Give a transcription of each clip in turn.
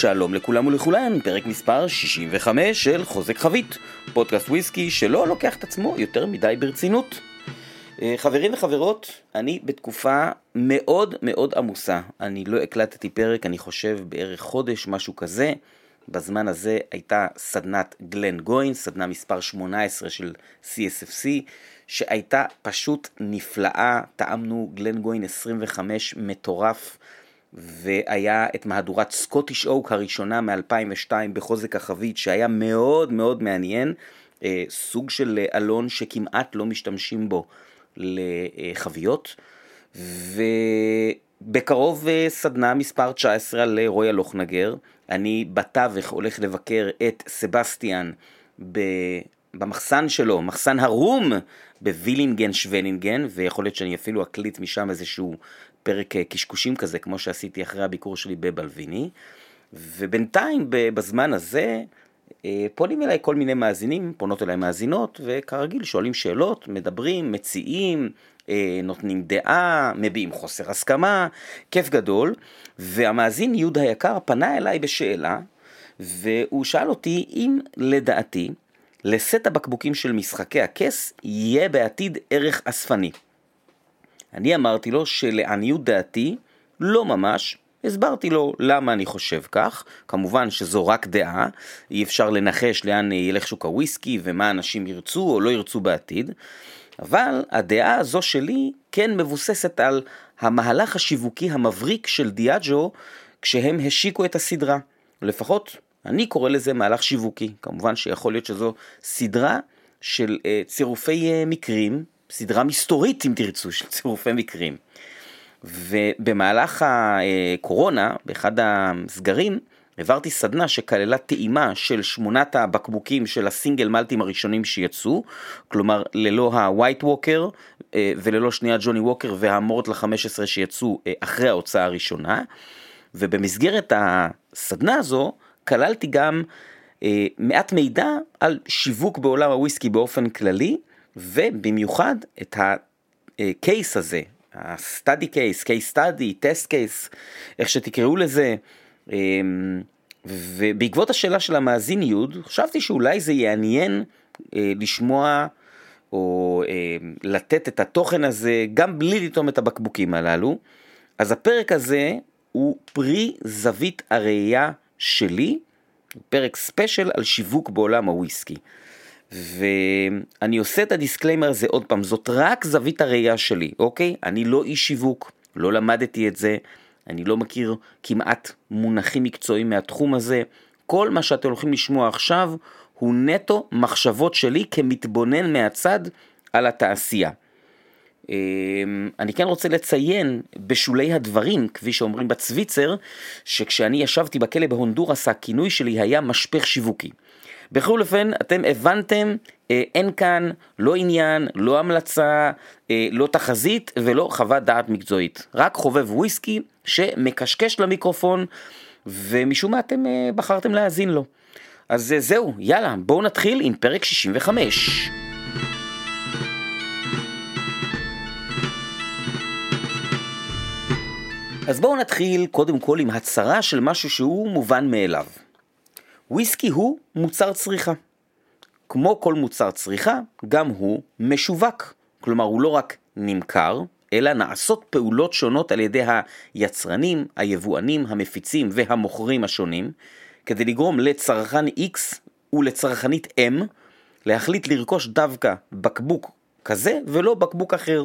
שלום לכולם ולכולן, פרק מספר 65 של חוזק חבית, פודקאסט וויסקי שלא לוקח את עצמו יותר מדי ברצינות. אה, חברים וחברות, אני בתקופה מאוד מאוד עמוסה. אני לא הקלטתי פרק, אני חושב בערך חודש, משהו כזה. בזמן הזה הייתה סדנת גלן גוין, סדנה מספר 18 של CSFC, שהייתה פשוט נפלאה. טעמנו גלן גוין 25 מטורף. והיה את מהדורת Scottish Oak הראשונה מ-2002 בחוזק החבית שהיה מאוד מאוד מעניין, אה, סוג של אלון שכמעט לא משתמשים בו לחביות, ובקרוב אה, סדנה מספר 19 על Royal Lochnagar, אני בתווך הולך לבקר את סבסטיאן במחסן שלו, מחסן הרום בווילינגן שוונינגן, ויכול להיות שאני אפילו אקליט משם איזשהו פרק אה, קשקושים כזה, כמו שעשיתי אחרי הביקור שלי בבלוויני. ובינתיים, בזמן הזה, אה, פונים אליי כל מיני מאזינים, פונות אליי מאזינות, וכרגיל שואלים שאלות, מדברים, מציעים, אה, נותנים דעה, מביעים חוסר הסכמה, כיף גדול. והמאזין יהודה היקר פנה אליי בשאלה, והוא שאל אותי אם לדעתי, לסט הבקבוקים של משחקי הכס יהיה בעתיד ערך אספני. אני אמרתי לו שלעניות דעתי, לא ממש, הסברתי לו למה אני חושב כך, כמובן שזו רק דעה, אי אפשר לנחש לאן ילך שוק הוויסקי ומה אנשים ירצו או לא ירצו בעתיד, אבל הדעה הזו שלי כן מבוססת על המהלך השיווקי המבריק של דיאג'ו כשהם השיקו את הסדרה. לפחות אני קורא לזה מהלך שיווקי, כמובן שיכול להיות שזו סדרה של uh, צירופי uh, מקרים סדרה מסתורית אם תרצו של צירופי מקרים. ובמהלך הקורונה, באחד הסגרים, העברתי סדנה שכללה טעימה של שמונת הבקבוקים של הסינגל מלטים הראשונים שיצאו, כלומר ללא הווייט ווקר אה, וללא שנייה ג'וני ווקר והמורט ל-15 שיצאו אה, אחרי ההוצאה הראשונה, ובמסגרת הסדנה הזו כללתי גם אה, מעט מידע על שיווק בעולם הוויסקי באופן כללי, ובמיוחד את הקייס הזה, ה-study case, case study, test case, איך שתקראו לזה, אמ, ובעקבות השאלה של המאזין יוד, חשבתי שאולי זה יעניין אה, לשמוע או אה, לתת את התוכן הזה גם בלי לטעום את הבקבוקים הללו. אז הפרק הזה הוא פרי זווית הראייה שלי, פרק ספיישל על שיווק בעולם הוויסקי. ואני עושה את ה disclaimer הזה עוד פעם, זאת רק זווית הראייה שלי, אוקיי? אני לא איש שיווק, לא למדתי את זה, אני לא מכיר כמעט מונחים מקצועיים מהתחום הזה. כל מה שאתם הולכים לשמוע עכשיו הוא נטו מחשבות שלי כמתבונן מהצד על התעשייה. אמ, אני כן רוצה לציין בשולי הדברים, כפי שאומרים בצוויצר, שכשאני ישבתי בכלא בהונדורס הכינוי שלי היה משפך שיווקי. בכל אופן, אתם הבנתם, אה, אין כאן לא עניין, לא המלצה, אה, לא תחזית ולא חוות דעת מקצועית. רק חובב וויסקי שמקשקש למיקרופון, ומשום מה אתם אה, בחרתם להאזין לו. אז אה, זהו, יאללה, בואו נתחיל עם פרק 65. אז בואו נתחיל קודם כל עם הצהרה של משהו שהוא מובן מאליו. וויסקי הוא מוצר צריכה. כמו כל מוצר צריכה, גם הוא משווק. כלומר, הוא לא רק נמכר, אלא נעשות פעולות שונות על ידי היצרנים, היבואנים, המפיצים והמוכרים השונים, כדי לגרום לצרכן X ולצרכנית M להחליט לרכוש דווקא בקבוק כזה ולא בקבוק אחר.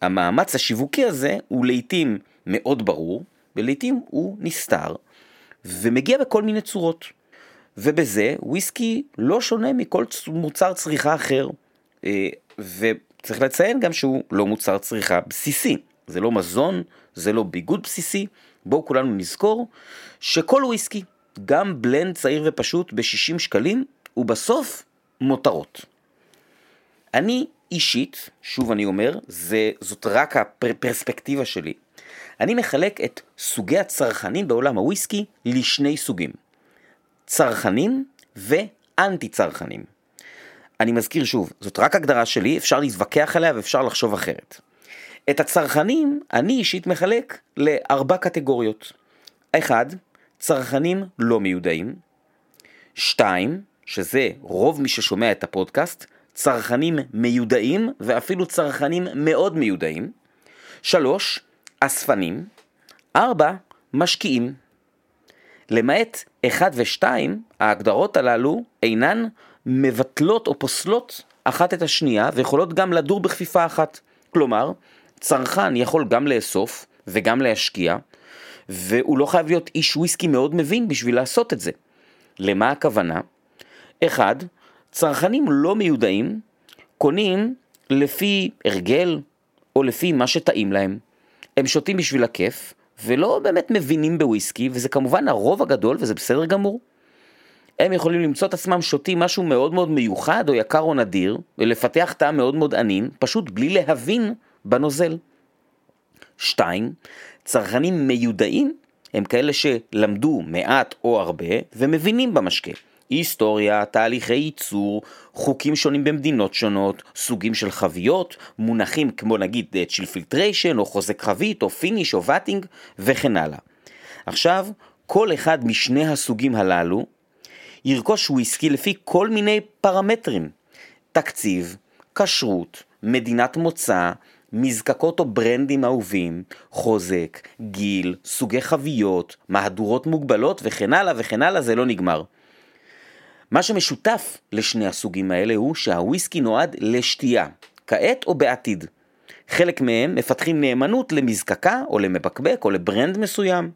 המאמץ השיווקי הזה הוא לעיתים מאוד ברור, ולעיתים הוא נסתר, ומגיע בכל מיני צורות. ובזה וויסקי לא שונה מכל מוצר צריכה אחר. אה, וצריך לציין גם שהוא לא מוצר צריכה בסיסי. זה לא מזון, זה לא ביגוד בסיסי. בואו כולנו נזכור שכל וויסקי, גם בלנד צעיר ופשוט ב-60 שקלים, הוא בסוף מותרות. אני אישית, שוב אני אומר, זה, זאת רק הפרספקטיבה שלי. אני מחלק את סוגי הצרכנים בעולם הוויסקי לשני סוגים. צרכנים ואנטי צרכנים. אני מזכיר שוב, זאת רק הגדרה שלי, אפשר להתווכח עליה ואפשר לחשוב אחרת. את הצרכנים אני אישית מחלק לארבע קטגוריות. אחד, צרכנים לא מיודעים. שתיים, שזה רוב מי ששומע את הפודקאסט, צרכנים מיודעים ואפילו צרכנים מאוד מיודעים. שלוש, אספנים. ארבע, משקיעים. למעט אחד ושתיים, ההגדרות הללו אינן מבטלות או פוסלות אחת את השנייה ויכולות גם לדור בכפיפה אחת. כלומר, צרכן יכול גם לאסוף וגם להשקיע, והוא לא חייב להיות איש וויסקי מאוד מבין בשביל לעשות את זה. למה הכוונה? אחד, צרכנים לא מיודעים קונים לפי הרגל או לפי מה שטעים להם. הם שותים בשביל הכיף, ולא באמת מבינים בוויסקי, וזה כמובן הרוב הגדול, וזה בסדר גמור. הם יכולים למצוא את עצמם שותים משהו מאוד מאוד מיוחד או יקר או נדיר, ולפתח טעם מאוד מאוד ענין, פשוט בלי להבין בנוזל. שתיים, צרכנים מיודעים הם כאלה שלמדו מעט או הרבה ומבינים במשקה. היסטוריה, תהליכי ייצור, חוקים שונים במדינות שונות, סוגים של חביות, מונחים כמו נגיד chill filtration או חוזק חבית או finish או vatting וכן הלאה. עכשיו, כל אחד משני הסוגים הללו ירכוש וויסקי לפי כל מיני פרמטרים. תקציב, כשרות, מדינת מוצא, מזקקות או ברנדים אהובים, חוזק, גיל, סוגי חביות, מהדורות מוגבלות וכן הלאה וכן הלאה, זה לא נגמר. מה שמשותף לשני הסוגים האלה הוא שהוויסקי נועד לשתייה, כעת או בעתיד. חלק מהם מפתחים נאמנות למזקקה או למבקבק או לברנד מסוים.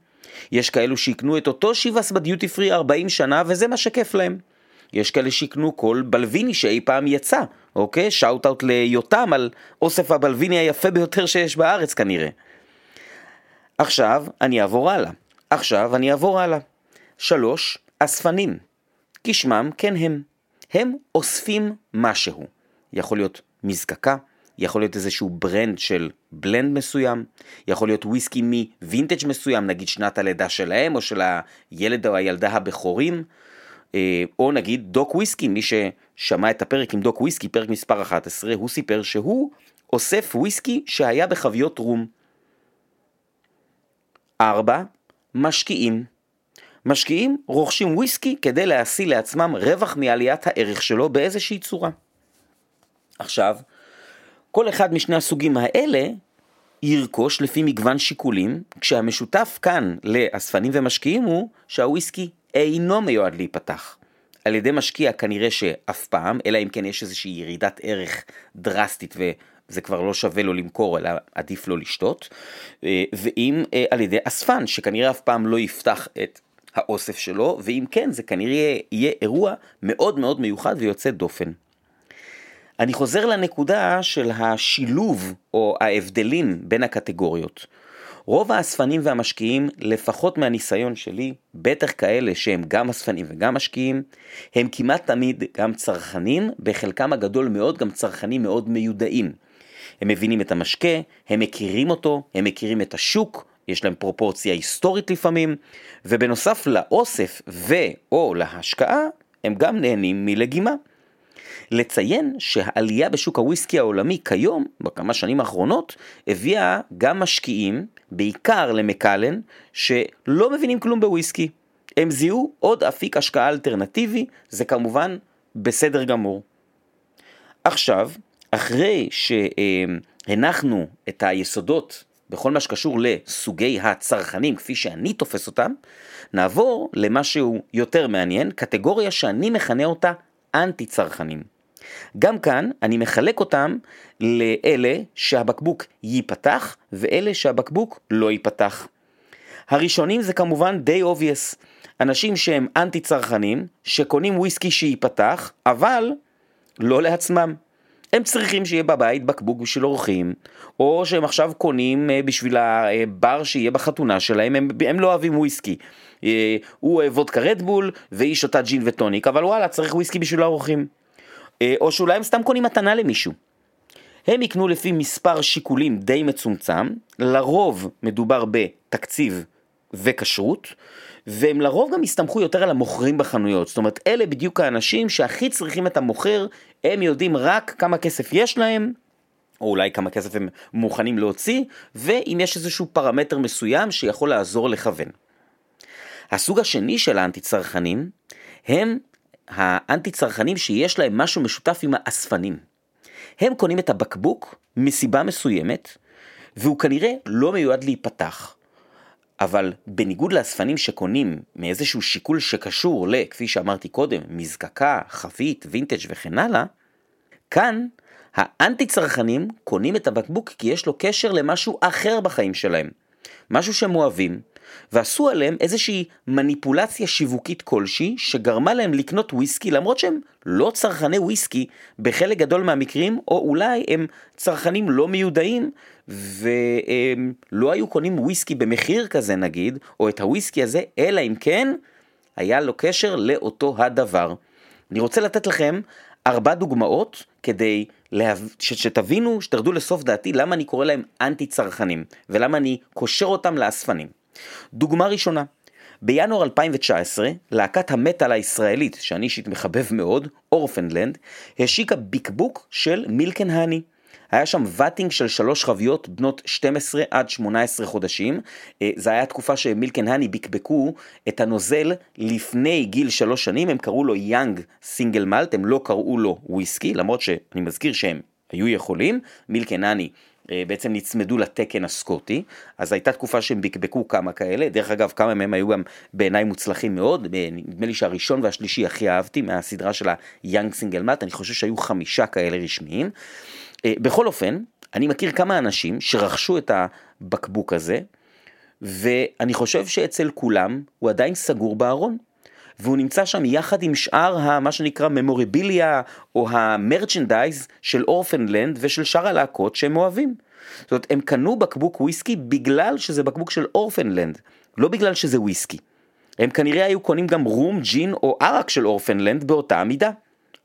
יש כאלו שיקנו את אותו שיבס בדיוטי פרי 40 שנה וזה מה שכיף להם. יש כאלה שיקנו כל Balvenie שאי פעם יצא, אוקיי? shout out ליותם על אוסף ה Balvenie היפה ביותר שיש בארץ כנראה. עכשיו אני אעבור הלאה. עכשיו אני אעבור הלאה. שלוש, אספנים. כשמם כן הם. הם אוספים משהו. יכול להיות מזקקה, יכול להיות איזשהו brand של blend מסוים, יכול להיות וויסקי מווינטג' מסוים, נגיד שנת הלידה שלהם או של הילד או הילדה הבכורים, אה, או נגיד דוק וויסקי, מי ששמע את הפרק עם דוק וויסקי, פרק מספר 11, הוא סיפר שהוא אוסף וויסקי שהיה בחביות רום. 4. משקיעים. משקיעים רוכשים וויסקי כדי להשיא לעצמם רווח מעליית הערך שלו באיזושהי צורה. עכשיו, כל אחד משני הסוגים האלה ירכוש לפי מגוון שיקולים, כשהמשותף כאן לאספנים ומשקיעים הוא שהוויסקי אינו מיועד להיפתח. על ידי משקיע כנראה שאף פעם, אלא אם כן יש איזושהי ירידת ערך דרסטית וזה כבר לא שווה לו למכור, אלא עדיף לו לשתות, אה, ואם אה, על ידי אספן, שכנראה אף פעם לא יפתח את האוסף שלו, ואם כן, זה כנראה יהיה אירוע מאוד מאוד מיוחד ויוצא דופן. אני חוזר לנקודה של השילוב או ההבדלים בין הקטגוריות. רוב האספנים והמשקיעים, לפחות מהניסיון שלי, בטח כאלה שהם גם אספנים וגם משקיעים, הם כמעט תמיד גם צרכנים, בחלקם הגדול מאוד גם צרכנים מאוד מיודעים. הם מבינים את המשקה, הם מכירים אותו, הם מכירים את השוק, יש להם פרופורציה היסטורית לפעמים, ובנוסף לאוסף ו/או להשקעה, הם גם נהנים מלגימה. לציין שהעלייה בשוק הוויסקי העולמי כיום, בכמה שנים האחרונות, הביאה גם משקיעים, בעיקר למקלן, שלא מבינים כלום בוויסקי. הם זיהו עוד אפיק השקעה אלטרנטיבי, זה כמובן בסדר גמור. עכשיו, אחרי שהנחנו את היסודות בכל מה שקשור לסוגי הצרכנים כפי שאני תופס אותם, נעבור למשהו יותר מעניין, קטגוריה שאני מכנה אותה אנטי צרכנים. גם כאן אני מחלק אותם לאלה שהבקבוק ייפתח ואלה שהבקבוק לא ייפתח. הראשונים זה כמובן די obvious, אנשים שהם אנטי צרכנים, שקונים וויסקי שייפתח, אבל לא לעצמם. הם צריכים שיהיה בבית בקבוק בשביל אורחים, או שהם עכשיו קונים אה, בשביל הבר שיהיה בחתונה שלהם, הם, הם לא אוהבים וויסקי. אה, הוא אוהב וודקה רדבול והיא שותה ג'ין וטוניק, אבל וואלה צריך וויסקי בשביל האורחים. אה, או שאולי הם סתם קונים מתנה למישהו. הם יקנו לפי מספר שיקולים די מצומצם, לרוב מדובר בתקציב וכשרות, והם לרוב גם הסתמכו יותר על המוכרים בחנויות. זאת אומרת, אלה בדיוק האנשים שהכי צריכים את המוכר, הם יודעים רק כמה כסף יש להם, או אולי כמה כסף הם מוכנים להוציא, ואם יש איזשהו פרמטר מסוים שיכול לעזור לכוון. הסוג השני של האנטי צרכנים הם האנטי צרכנים שיש להם משהו משותף עם האספנים. הם קונים את הבקבוק מסיבה מסוימת, והוא כנראה לא מיועד להיפתח. אבל בניגוד לאספנים שקונים מאיזשהו שיקול שקשור ל, כפי שאמרתי קודם, מזקקה, חבית, וינטג' וכן הלאה, כאן האנטי צרכנים קונים את הבקבוק כי יש לו קשר למשהו אחר בחיים שלהם. משהו שהם אוהבים, ועשו עליהם איזושהי מניפולציה שיווקית כלשהי, שגרמה להם לקנות וויסקי, למרות שהם לא צרכני וויסקי בחלק גדול מהמקרים, או אולי הם צרכנים לא מיודעים, והם לא היו קונים וויסקי במחיר כזה נגיד, או את הוויסקי הזה, אלא אם כן היה לו קשר לאותו הדבר. אני רוצה לתת לכם ארבע דוגמאות כדי לה... ש... שתבינו, שתרדו לסוף דעתי למה אני קורא להם אנטי צרכנים ולמה אני קושר אותם לאספנים. דוגמה ראשונה, בינואר 2019, להקת המטאל הישראלית, שאני אישית מחבב מאוד, אורפנדלנד, השיקה ביקבוק של מילקן הני. היה שם ואטינג של שלוש חביות בנות 12 עד 18 חודשים. אה, זה היה תקופה שמילקן הני ביקבקו את הנוזל לפני גיל שלוש שנים, הם קראו לו young single malt, הם לא קראו לו וויסקי, למרות שאני מזכיר שהם היו יכולים. Milk and Honey בעצם נצמדו לתקן הסקוטי, אז הייתה תקופה שהם בקבקו כמה כאלה, דרך אגב כמה מהם היו גם בעיניי מוצלחים מאוד, נדמה לי שהראשון והשלישי הכי אהבתי מהסדרה של ה young single malt, אני חושב שהיו חמישה כאלה רשמיים. אה, בכל אופן, אני מכיר כמה אנשים שרכשו את הבקבוק הזה, ואני חושב שאצל כולם הוא עדיין סגור בארון. והוא נמצא שם יחד עם שאר מה שנקרא ממוריביליה או המרצ'נדייז של אורפנלנד ושל שאר הלהקות שהם אוהבים. זאת אומרת, הם קנו בקבוק וויסקי בגלל שזה בקבוק של אורפנלנד, לא בגלל שזה וויסקי. הם כנראה היו קונים גם רום, ג'ין או ערק של אורפנלנד באותה המידה.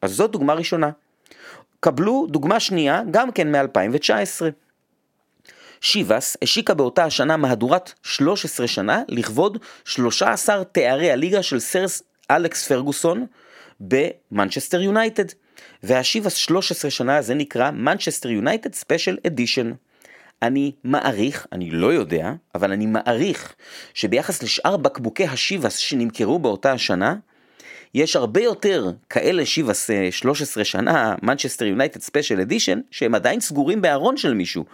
אז זאת דוגמה ראשונה. קבלו דוגמה שנייה, גם כן מ-2019. Chivas השיקה באותה השנה מהדורת 13 שנה לכבוד 13 תארי הליגה של סר אלכס פרגוסון במנצ'סטר יונייטד. וה Chivas 13 שנה הזה נקרא מנצ'סטר יונייטד special edition. אני מעריך, אני לא יודע, אבל אני מעריך שביחס לשאר בקבוקי ה Chivas שנמכרו באותה השנה, יש הרבה יותר כאלה Chivas 13 שנה, מנצ'סטר יונייטד special edition, שהם עדיין סגורים בארון של מישהו.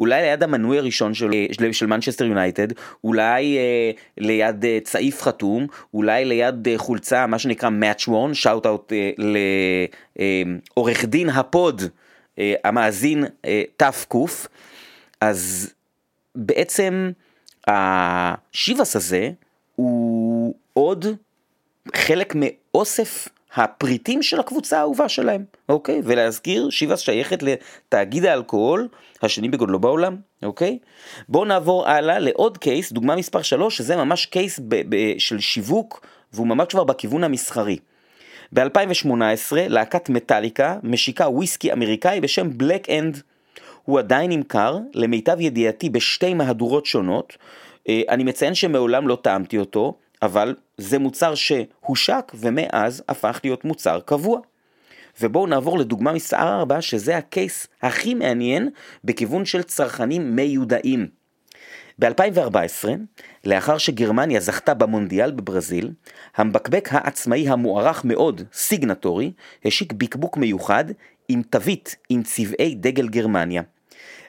אולי ליד המנוי הראשון של, של, של מנצ'סטר יונייטד, אולי אה, ליד אה, צעיף חתום, אולי ליד אה, חולצה, מה שנקרא match worn, shout out אה, לעורך אה, דין הפוד, אה, המאזין הוותיק, אז בעצם ה Chivas הזה הוא עוד חלק מאוסף הפריטים של הקבוצה האהובה שלהם, אוקיי? ולהזכיר, Chivas שייכת לתאגיד האלכוהול השני בגודלו בעולם, אוקיי? בואו נעבור הלאה לעוד case, דוגמה מספר 3, שזה ממש case של שיווק, והוא ממש כבר בכיוון המסחרי. ב-2018 להקת מטאליקה משיקה וויסקי אמריקאי בשם Blackened. הוא עדיין נמכר, למיטב ידיעתי, בשתי מהדורות שונות. אה, אני מציין שמעולם לא טעמתי אותו, אבל זה מוצר שהושק ומאז הפך להיות מוצר קבוע. ובואו נעבור לדוגמה מספר 4 שזה ה case הכי מעניין בכיוון של צרכנים מיודעים. ב-2014, לאחר שגרמניה זכתה במונדיאל בברזיל, המבקבק העצמאי המוערך מאוד, Signatory, השיק בקבוק מיוחד עם תווית עם צבעי דגל גרמניה.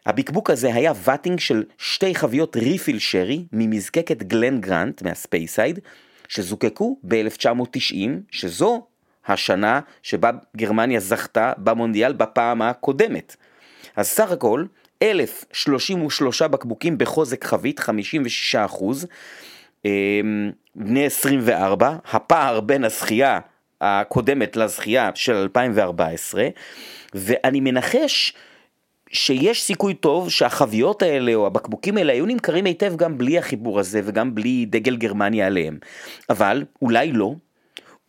הבקבוק הזה היה vatting של שתי חביות refill sherry ממזקקת Glen Grant מהספייסייד, שזוקקו ב-1990, שזו השנה שבה גרמניה זכתה במונדיאל בפעם הקודמת. אז סך הכל 1,033 בקבוקים בחוזק חבית, 56 אחוז, אמ, בני 24, הפער בין הזכייה הקודמת לזכייה של 2014, ואני מנחש שיש סיכוי טוב שהחביות האלה או הבקבוקים האלה היו נמכרים היטב גם בלי החיבור הזה וגם בלי דגל גרמניה עליהם. אבל אולי לא.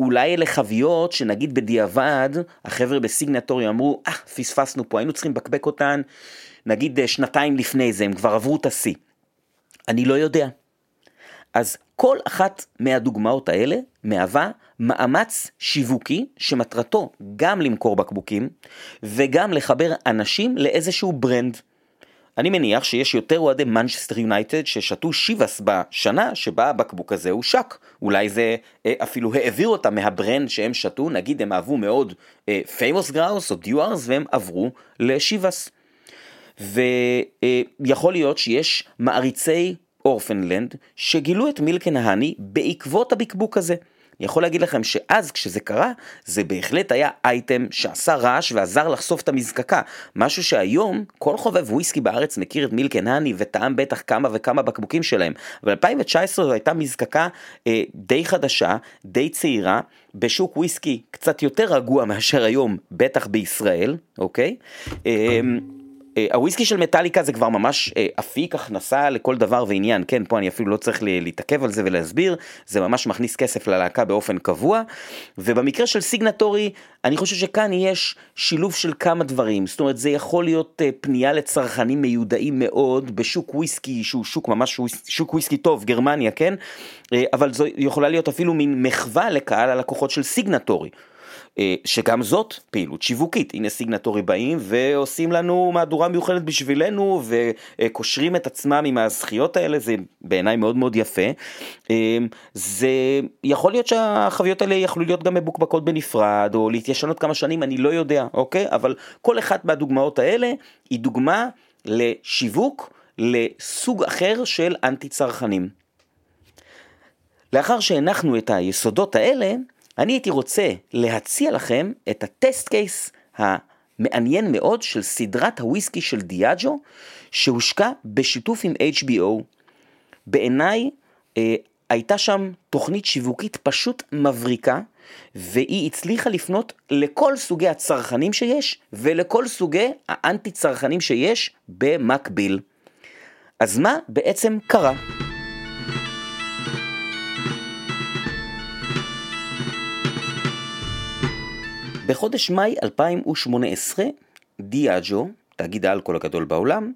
אולי אלה חביות שנגיד בדיעבד החבר'ה ב Signatory אמרו אה אה, פספסנו פה היינו צריכים לבקבק אותן נגיד אה, שנתיים לפני זה הם כבר עברו את השיא. אני לא יודע. אז כל אחת מהדוגמאות האלה מהווה מאמץ שיווקי שמטרתו גם למכור בקבוקים וגם לחבר אנשים לאיזשהו brand. אני מניח שיש יותר אוהדי מנצ'סטר יונייטד ששתו Chivas בשנה שבה הבקבוק הזה הושק. אולי זה אה, אפילו העביר אותם מה brand שהם שתו, נגיד הם אהבו מאוד Famous Grouse או Dewar's והם עברו ל Chivas. ויכול להיות שיש מעריצי Orphaned Land שגילו את Milk & Honey בעקבות הבקבוק הזה. אני יכול להגיד לכם שאז כשזה קרה, זה בהחלט היה אייטם שעשה רעש ועזר לחשוף את המזקקה. משהו שהיום כל חובב וויסקי בארץ מכיר את Milk & Honey וטעם בטח כמה וכמה בקבוקים שלהם. ב-2019 זו הייתה מזקקה אה, די חדשה, די צעירה, בשוק וויסקי קצת יותר רגוע מאשר היום, בטח בישראל, אוקיי? אה, הוויסקי של מטאליקה זה כבר ממש אה, אפיק הכנסה לכל דבר ועניין, כן, פה אני אפילו לא צריך להתעכב על זה ולהסביר, זה ממש מכניס כסף ללהקה באופן קבוע, ובמקרה של סיגנטורי, אני חושב שכאן יש שילוב של כמה דברים, זאת אומרת זה יכול להיות אה, פנייה לצרכנים מיודעים מאוד בשוק וויסקי שהוא שוק ממש שוק וויסקי טוב, גרמניה, כן, אבל זו יכולה להיות אפילו מין מחווה לקהל הלקוחות של סיגנטורי. אה, שגם זאת פעילות שיווקית, הנה סיגנטורי באים ועושים לנו מהדורה מיוחדת בשבילנו וקושרים את עצמם עם הזכיות האלה, זה בעיניי מאוד מאוד יפה. אה, זה יכול להיות שהחוויות האלה יכלו להיות גם מבוקבקות בנפרד או להתיישן עוד כמה שנים, אני לא יודע, אוקיי? אבל כל אחת מהדוגמאות האלה היא דוגמה לשיווק לסוג אחר של אנטי צרכנים. לאחר שהנחנו את היסודות האלה, אני הייתי רוצה להציע לכם את הטסט קייס המעניין מאוד של סדרת הוויסקי של דיאג'ו, שהושקע בשיתוף עם HBO. בעיניי אה, הייתה שם תוכנית שיווקית פשוט מבריקה, והיא הצליחה לפנות לכל סוגי הצרכנים שיש, ולכל סוגי האנטי צרכנים שיש במקביל. אז מה בעצם קרה? בחודש מאי 2018, דיאג'ו, תאגיד האלכוהול הגדול בעולם,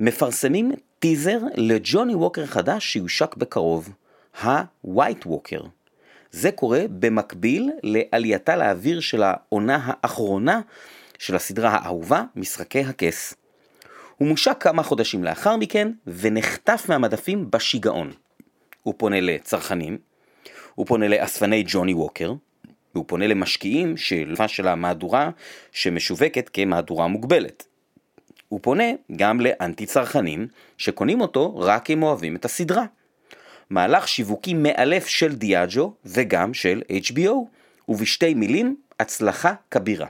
מפרסמים טיזר לג'וני ווקר חדש שיושק בקרוב, ה-white ווקר. זה קורה במקביל לעלייתה לאוויר של העונה האחרונה של הסדרה האהובה, משחקי הכס. הוא מושק כמה חודשים לאחר מכן ונחטף מהמדפים בשיגעון. הוא פונה לצרכנים, הוא פונה לאספני ג'וני ווקר, והוא פונה למשקיעים של של המהדורה שמשווקת כמהדורה מוגבלת. הוא פונה גם לאנטי צרכנים שקונים אותו רק אם אוהבים את הסדרה. מהלך שיווקי מאלף של דיאג'ו וגם של HBO, ובשתי מילים, הצלחה כבירה.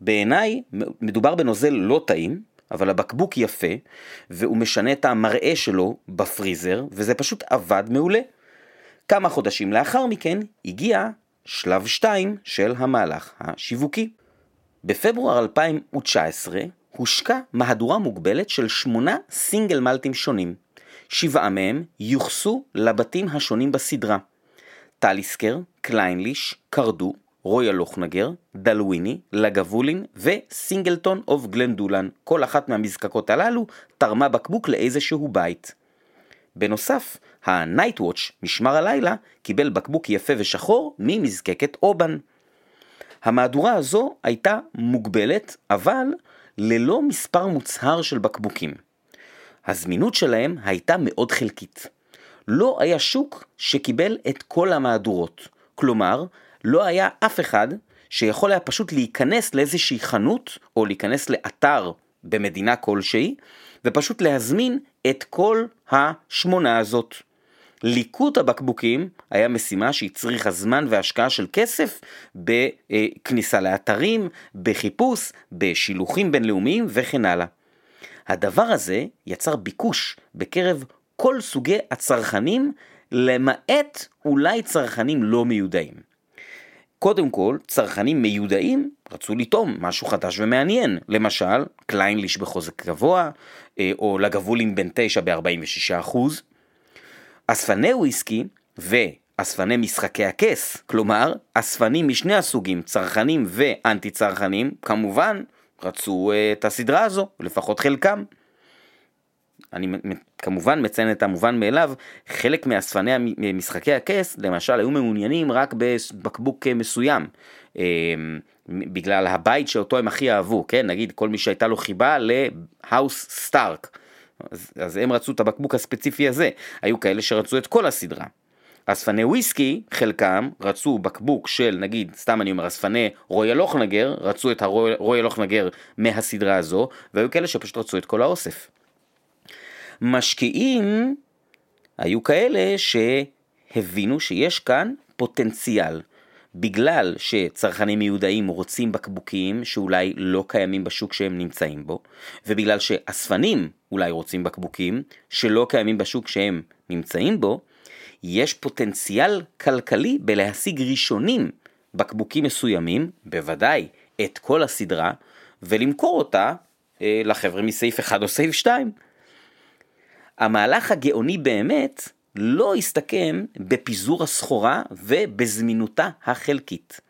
בעיניי מדובר בנוזל לא טעים, אבל הבקבוק יפה, והוא משנה את המראה שלו בפריזר, וזה פשוט עבד מעולה. כמה חודשים לאחר מכן הגיע שלב 2 של המהלך השיווקי. בפברואר 2019 הושקה מהדורה מוגבלת של שמונה סינגל מלטים שונים. שבעה מהם יוחסו לבתים השונים בסדרה. Talisker, Clynelish, Cardhu, Royal Lochnagar, Dalwhinnie, Lagavulin ו Singleton of Glendullan. כל אחת מהמזקקות הללו תרמה בקבוק לאיזשהו בית. בנוסף, ה-Nightwatch, משמר הלילה, קיבל בקבוק יפה ושחור ממזקקת Oban. המהדורה הזו הייתה מוגבלת, אבל ללא מספר מוצהר של בקבוקים. הזמינות שלהם הייתה מאוד חלקית. לא היה שוק שקיבל את כל המהדורות. כלומר, לא היה אף אחד שיכול היה פשוט להיכנס לאיזושהי חנות, או להיכנס לאתר במדינה כלשהי, ופשוט להזמין את כל השמונה הזאת. ליקוט הבקבוקים היה משימה שהצריכה זמן והשקעה של כסף בכניסה לאתרים, בחיפוש, בשילוחים בינלאומיים וכן הלאה. הדבר הזה יצר ביקוש בקרב כל סוגי הצרכנים, למעט אולי צרכנים לא מיודעים. קודם כל, צרכנים מיודעים רצו לטעום משהו חדש ומעניין, למשל, קליינליש בחוזק גבוה, אה, או לגבולין בן 9 ב-46%. אספני וויסקי ואספני משחקי הכס, כלומר, אספנים משני הסוגים, צרכנים ואנטי צרכנים, כמובן, רצו uh, את הסדרה הזו, לפחות חלקם. אני כמובן מציין את המובן מאליו, חלק מאספני משחקי הכס, למשל, היו מעוניינים רק בבקבוק מסוים. בגלל הבית שאותו הם הכי אהבו, כן? נגיד כל מי שהייתה לו חיבה להאוס סטארק. אז, אז הם רצו את הבקבוק הספציפי הזה, היו כאלה שרצו את כל הסדרה. אספני וויסקי, חלקם רצו בקבוק של נגיד, סתם אני אומר, אספני רויאל אוכנגר, רצו את הרויאל אוכנגר מהסדרה הזו, והיו כאלה שפשוט רצו את כל האוסף. משקיעים היו כאלה שהבינו שיש כאן פוטנציאל. בגלל שצרכנים מיודעים רוצים בקבוקים שאולי לא קיימים בשוק שהם נמצאים בו, ובגלל שאספנים אולי רוצים בקבוקים שלא קיימים בשוק שהם נמצאים בו, יש פוטנציאל כלכלי בלהשיג ראשונים בקבוקים מסוימים, בוודאי את כל הסדרה, ולמכור אותה אה, לחבר'ה מסעיף 1 או סעיף 2. המהלך הגאוני באמת לא הסתכם בפיזור הסחורה ובזמינותה החלקית.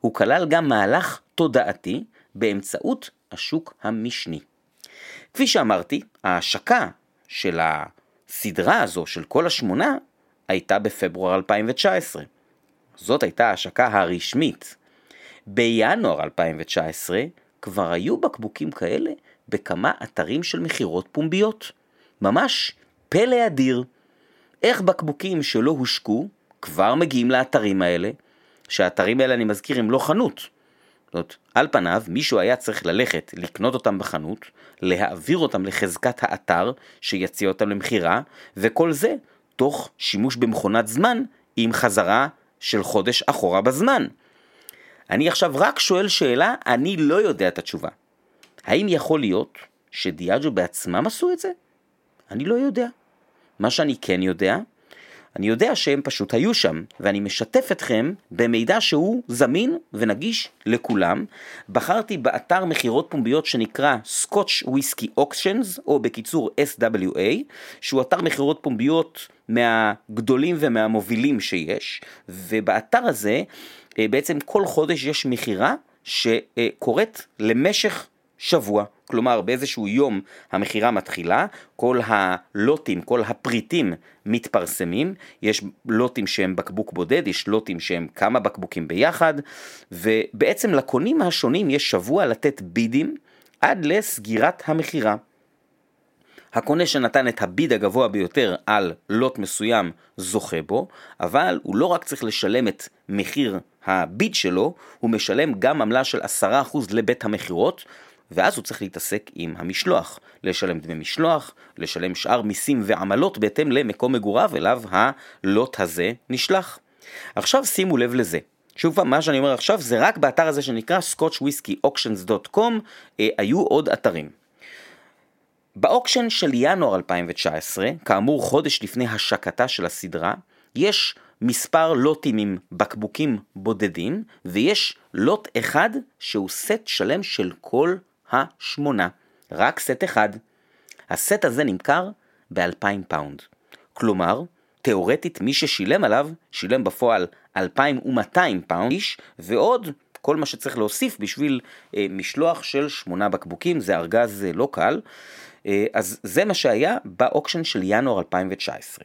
הוא כלל גם מהלך תודעתי באמצעות השוק המשני. כפי שאמרתי, ההשקה של הסדרה הזו של כל השמונה הייתה בפברואר 2019. זאת הייתה ההשקה הרשמית. בינואר 2019 כבר היו בקבוקים כאלה בכמה אתרים של מכירות פומביות. ממש פלא אדיר. איך בקבוקים שלא הושקו כבר מגיעים לאתרים האלה, שהאתרים האלה אני מזכיר הם לא חנות. זאת על פניו מישהו היה צריך ללכת לקנות אותם בחנות, להעביר אותם לחזקת האתר שיציע אותם למכירה, וכל זה תוך שימוש במכונת זמן עם חזרה של חודש אחורה בזמן. אני עכשיו רק שואל שאלה, אני לא יודע את התשובה. האם יכול להיות שדיאג'ו בעצמם עשו את זה? אני לא יודע. מה שאני כן יודע, אני יודע שהם פשוט היו שם, ואני משתף אתכם במידע שהוא זמין ונגיש לכולם. בחרתי באתר מכירות פומביות שנקרא Scotch Whisky Auctions, או בקיצור SWA, שהוא אתר מכירות פומביות מהגדולים ומהמובילים שיש, ובאתר הזה אה, בעצם כל חודש יש מכירה שקורית למשך שבוע. כלומר באיזשהו יום המכירה מתחילה, כל הלוטים, כל הפריטים מתפרסמים, יש לוטים שהם בקבוק בודד, יש לוטים שהם כמה בקבוקים ביחד, ובעצם לקונים השונים יש שבוע לתת בידים עד לסגירת המכירה. הקונה שנתן את הביד הגבוה ביותר על לוט מסוים זוכה בו, אבל הוא לא רק צריך לשלם את מחיר הביד שלו, הוא משלם גם עמלה של 10% לבית המכירות, ואז הוא צריך להתעסק עם המשלוח, לשלם דמי משלוח, לשלם שאר מיסים ועמלות בהתאם למקום מגוריו אליו הלוט הזה נשלח. עכשיו שימו לב לזה. שוב פעם, מה שאני אומר עכשיו זה רק באתר הזה שנקרא scotchwhiskeyauctions.com, אה, היו עוד אתרים. באוקשן של ינואר 2019, כאמור חודש לפני השקתה של הסדרה, יש מספר לוטים עם בקבוקים בודדים, ויש לוט אחד שהוא סט שלם של כל השמונה. רק סט אחד. הסט הזה נמכר ב-2,000 פאונד. כלומר, תאורטית מי ששילם עליו, שילם בפועל 2,200 פאונד איש, ועוד כל מה שצריך להוסיף בשביל אה, משלוח של שמונה בקבוקים, זה ארגז אה, לא קל. אה, אז זה מה שהיה ב auction של ינואר 2019.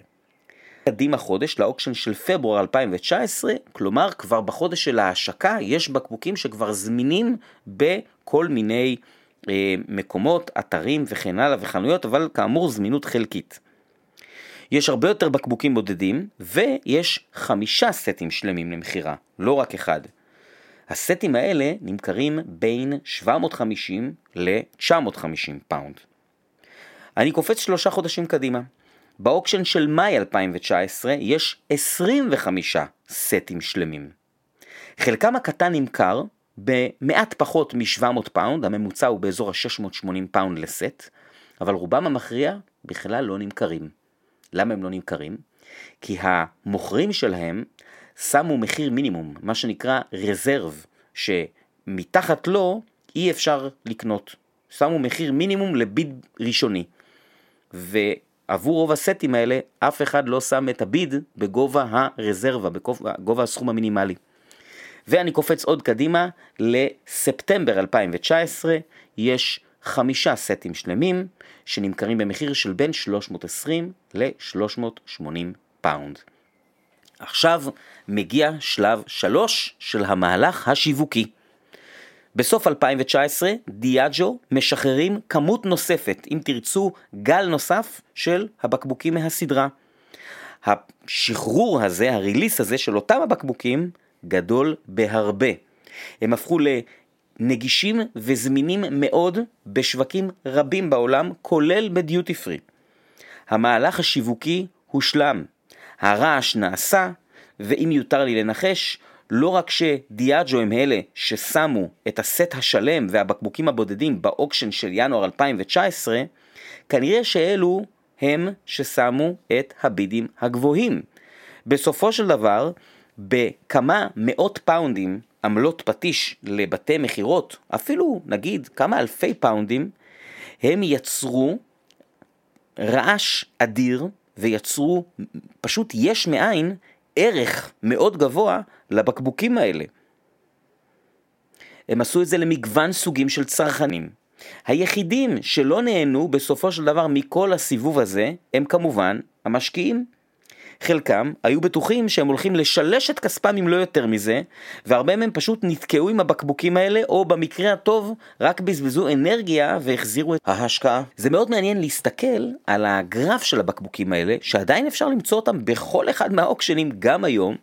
קדימה חודש ל auction של פברואר 2019, כלומר כבר בחודש של ההשקה יש בקבוקים שכבר זמינים בכל מיני מקומות, אתרים וכן הלאה וחנויות, אבל כאמור זמינות חלקית. יש הרבה יותר בקבוקים בודדים, ויש חמישה סטים שלמים למכירה, לא רק אחד. הסטים האלה נמכרים בין 750 ל-950 פאונד. אני קופץ שלושה חודשים קדימה. ב auction של מאי 2019 יש 25 סטים שלמים. חלקם הקטן נמכר במעט פחות מ-700 פאונד, הממוצע הוא באזור ה-680 פאונד לסט, אבל רובם המכריע בכלל לא נמכרים. למה הם לא נמכרים? כי המוכרים שלהם שמו מחיר מינימום, מה שנקרא reserve, שמתחת לו אי אפשר לקנות. שמו מחיר מינימום ל bid ראשוני. ועבור רוב הסטים האלה, אף אחד לא שם את ה bid בגובה הרזרבה, בגובה הסכום המינימלי. ואני קופץ עוד קדימה לספטמבר 2019, יש חמישה סטים שלמים שנמכרים במחיר של בין 320 ל-380 פאונד. עכשיו מגיע שלב שלוש של המהלך השיווקי. בסוף 2019 Diageo משחררים כמות נוספת, אם תרצו גל נוסף של הבקבוקים מהסדרה. השחרור הזה, הריליס הזה של אותם הבקבוקים, גדול בהרבה. הם הפכו לנגישים וזמינים מאוד בשווקים רבים בעולם, כולל בדיוטי פרי. המהלך השיווקי הושלם, הרעש נעשה, ואם יותר לי לנחש, לא רק שדיאג'ו הם אלה ששמו את הסט השלם והבקבוקים הבודדים באוקשן של ינואר 2019, כנראה שאלו הם ששמו את הבידים הגבוהים. בסופו של דבר, בכמה מאות פאונדים עמלות פטיש לבתי מכירות, אפילו נגיד כמה אלפי פאונדים, הם יצרו רעש אדיר ויצרו פשוט יש מאין ערך מאוד גבוה לבקבוקים האלה. הם עשו את זה למגוון סוגים של צרכנים. היחידים שלא נהנו בסופו של דבר מכל הסיבוב הזה הם כמובן המשקיעים. חלקם היו בטוחים שהם הולכים לשלש את כספם אם לא יותר מזה, והרבה מהם פשוט נתקעו עם הבקבוקים האלה, או במקרה הטוב, רק בזבזו אנרגיה והחזירו את ההשקעה. זה מאוד מעניין להסתכל על הגרף של הבקבוקים האלה, שעדיין אפשר למצוא אותם בכל אחד מהאוקשנים גם היום,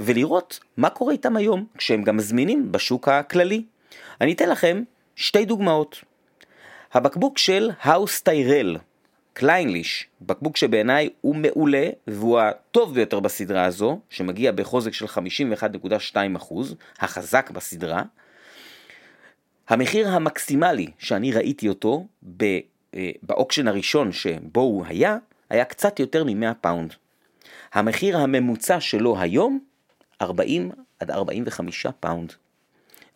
ולראות מה קורה איתם היום, כשהם גם זמינים בשוק הכללי. אני אתן לכם שתי דוגמאות. הבקבוק של House Tyrell, Clynelish, בקבוק שבעיניי הוא מעולה והוא הטוב ביותר בסדרה הזו, שמגיע בחוזק של 51.2%, החזק בסדרה. המחיר המקסימלי שאני ראיתי אותו אה, ב auction הראשון שבו הוא היה, היה קצת יותר מ-100 פאונד. המחיר הממוצע שלו היום, 40 עד 45 פאונד.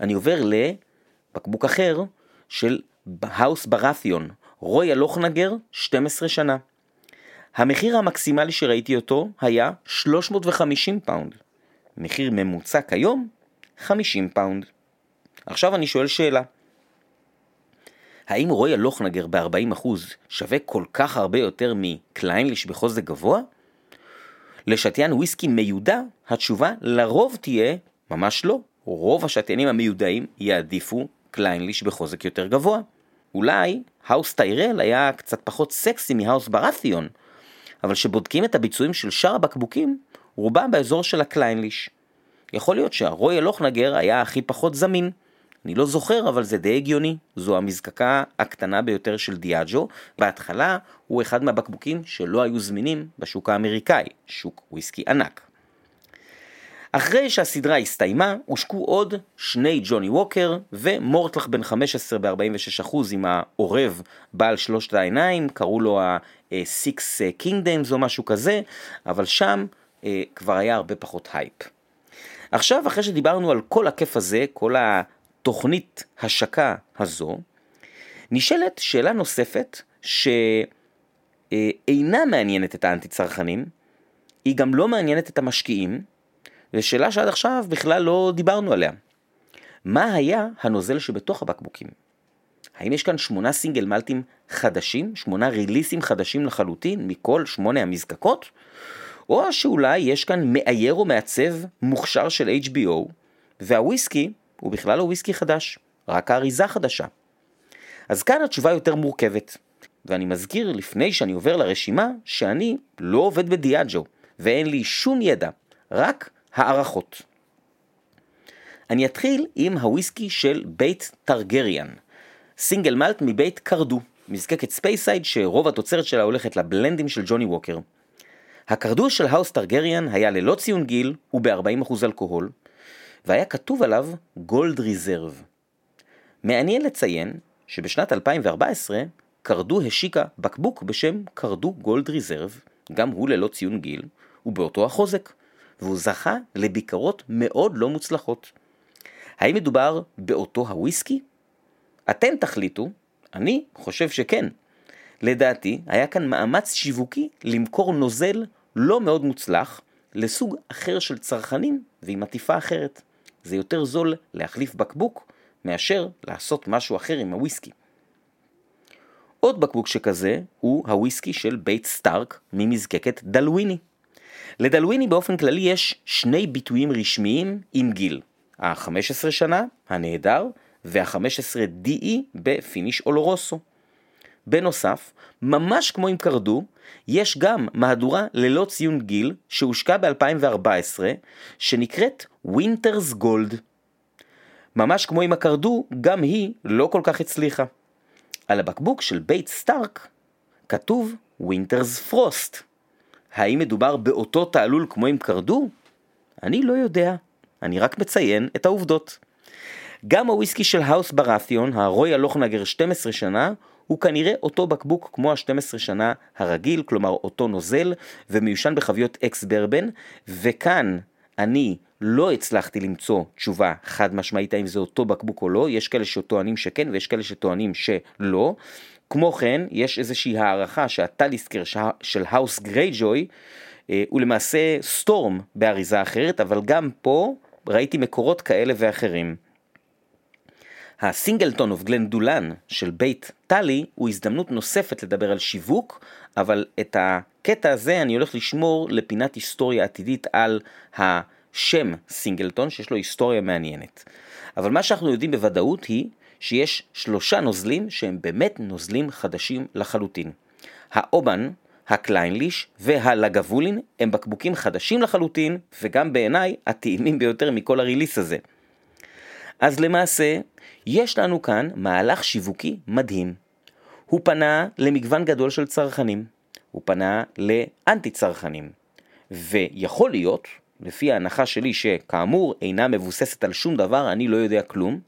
אני עובר לבקבוק אחר של House Baratheon, Royal Lochnagar, 12 שנה. המחיר המקסימלי שראיתי אותו היה 350 פאונד. מחיר ממוצע כיום, 50 פאונד. עכשיו אני שואל שאלה. האם Royal Lochnagar ב-40% שווה כל כך הרבה יותר מ Clynelish בחוזק גבוה? לשתיין וויסקי מיודע, התשובה לרוב תהיה ממש לא. רוב השתיינים המיודעים יעדיפו Clynelish בחוזק יותר גבוה. אולי House Tyrell היה קצת פחות סקסי מ House Baratheon, אבל כשבודקים את הביצועים של שאר הבקבוקים, רובם באזור של ה Clynelish. יכול להיות שה Royal Lochnagar היה הכי פחות זמין. אני לא זוכר, אבל זה די הגיוני. זו המזקקה הקטנה ביותר של Diageo. בהתחלה הוא אחד מהבקבוקים שלא היו זמינים בשוק האמריקאי, שוק וויסקי ענק. אחרי שהסדרה הסתיימה, הושקו עוד שני Johnnie Walker ו Mortlach בן 15 ב-46% עם העורב בעל שלושת העיניים, קראו לו ה-Six Kingdoms או משהו כזה, אבל שם אה, כבר היה הרבה פחות הייפ. עכשיו, אחרי שדיברנו על כל הכיף הזה, כל התוכנית השקה הזו, נשאלת שאלה נוספת שאינה מעניינת את האנטי צרכנים, היא גם לא מעניינת את המשקיעים, זו שאלה שעד עכשיו בכלל לא דיברנו עליה. מה היה הנוזל שבתוך הבקבוקים? האם יש כאן שמונה סינגל מלטים חדשים, שמונה ריליסים חדשים לחלוטין מכל שמונה המזקקות? או שאולי יש כאן מאייר או מעצב מוכשר של HBO, והוויסקי הוא בכלל לא וויסקי חדש, רק האריזה חדשה. אז כאן התשובה יותר מורכבת, ואני מזכיר לפני שאני עובר לרשימה, שאני לא עובד ב Diageo, ואין לי שום ידע, רק הערכות. אני אתחיל עם הוויסקי של בית טרגריאן, single malt מבית Cardhu, מזקקת Speyside שרוב התוצרת שלה הולכת לבלנדים של Johnnie Walker. ה Cardhu של House טרגריאן היה ללא ציון גיל וב-40% אלכוהול, והיה כתוב עליו Gold Reserve. מעניין לציין שבשנת 2014 Cardhu השיקה בקבוק בשם Cardhu Gold Reserve, גם הוא ללא ציון גיל, ובאותו החוזק. והוא זכה לביקורות מאוד לא מוצלחות. האם מדובר באותו הוויסקי? אתם תחליטו, אני חושב שכן. לדעתי, היה כאן מאמץ שיווקי למכור נוזל לא מאוד מוצלח לסוג אחר של צרכנים ועם עטיפה אחרת. זה יותר זול להחליף בקבוק מאשר לעשות משהו אחר עם הוויסקי. עוד בקבוק שכזה הוא הוויסקי של בית סטארק ממזקקת דלוויני. לדלוויני באופן כללי יש שני ביטויים רשמיים עם גיל, ה-15 שנה, הנהדר, וה-15 DE ב finish Oloroso. בנוסף, ממש כמו עם Cardhu, יש גם מהדורה ללא ציון גיל שהושקה ב-2014, שנקראת Winter's Gold. ממש כמו עם ה Cardhu, גם היא לא כל כך הצליחה. על הבקבוק של בית סטארק כתוב Winter's Frost. האם מדובר באותו תעלול כמו עם Cardhu? אני לא יודע, אני רק מציין את העובדות. גם הוויסקי של House ברתיון, ה Royal Lochnagar 12 שנה, הוא כנראה אותו בקבוק כמו ה-12 שנה הרגיל, כלומר אותו נוזל, ומיושן בחביות ex bourbon, וכאן אני לא הצלחתי למצוא תשובה חד משמעית האם זה אותו בקבוק או לא, יש כאלה שטוענים שכן ויש כאלה שטוענים שלא. כמו כן, יש איזושהי הערכה שה Talisker של House גרייג'וי אה, הוא למעשה Storm באריזה אחרת, אבל גם פה ראיתי מקורות כאלה ואחרים. ה Singleton of Glendullan של בית טלי הוא הזדמנות נוספת לדבר על שיווק, אבל את הקטע הזה אני הולך לשמור לפינת היסטוריה עתידית על השם Singleton, שיש לו היסטוריה מעניינת. אבל מה שאנחנו יודעים בוודאות היא שיש שלושה נוזלים שהם באמת נוזלים חדשים לחלוטין. האובן, הקליינליש והלגבולין הם בקבוקים חדשים לחלוטין, וגם בעיניי הטעימים ביותר מכל הריליס הזה. אז למעשה, יש לנו כאן מהלך שיווקי מדהים. הוא פנה למגוון גדול של צרכנים, הוא פנה לאנטי צרכנים, ויכול להיות, לפי ההנחה שלי שכאמור אינה מבוססת על שום דבר, אני לא יודע כלום,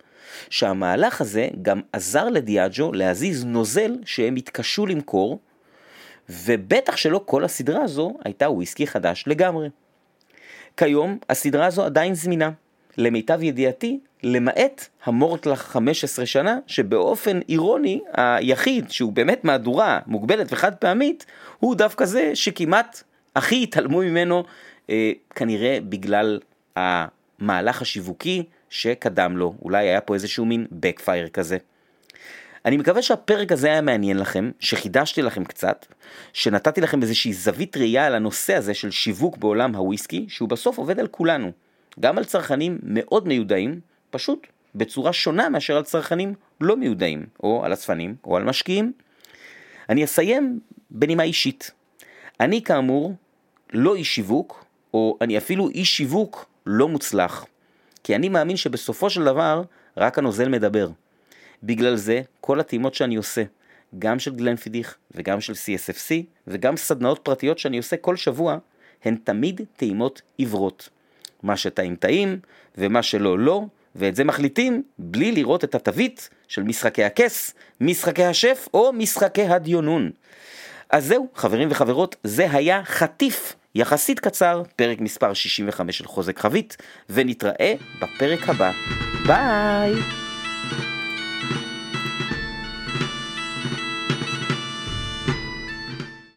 שהמהלך הזה גם עזר לדיאג'ו להזיז נוזל שהם התקשו למכור, ובטח שלא כל הסדרה הזו הייתה וויסקי חדש לגמרי. כיום הסדרה הזו עדיין זמינה. למיטב ידיעתי, למעט המורטלח 15 שנה, שבאופן אירוני, היחיד שהוא באמת מהדורה מוגבלת וחד פעמית, הוא דווקא זה שכמעט הכי התעלמו ממנו, אה, כנראה בגלל המהלך השיווקי שקדם לו. אולי היה פה איזשהו מין backfire כזה. אני מקווה שהפרק הזה היה מעניין לכם, שחידשתי לכם קצת, שנתתי לכם איזושהי זווית ראייה על הנושא הזה של שיווק בעולם הוויסקי, שהוא בסוף עובד על כולנו. גם על צרכנים מאוד מיודעים, פשוט בצורה שונה מאשר על צרכנים לא מיודעים, או על אספנים, או על משקיעים. אני אסיים בנימה אישית. אני כאמור לא איש שיווק, או אני אפילו איש שיווק לא מוצלח. כי אני מאמין שבסופו של דבר רק הנוזל מדבר. בגלל זה כל הטעימות שאני עושה, גם של גלנפידיך וגם של CSFC וגם סדנאות פרטיות שאני עושה כל שבוע, הן תמיד טעימות עיוורות. מה שטעים טעים ומה שלא לא, ואת זה מחליטים בלי לראות את התווית של משחקי הכס, משחקי השף או משחקי הדיונון. אז זהו, חברים וחברות, זה היה חטיף יחסית קצר, פרק מספר 65 של חוזק חבית, ונתראה בפרק הבא. ביי!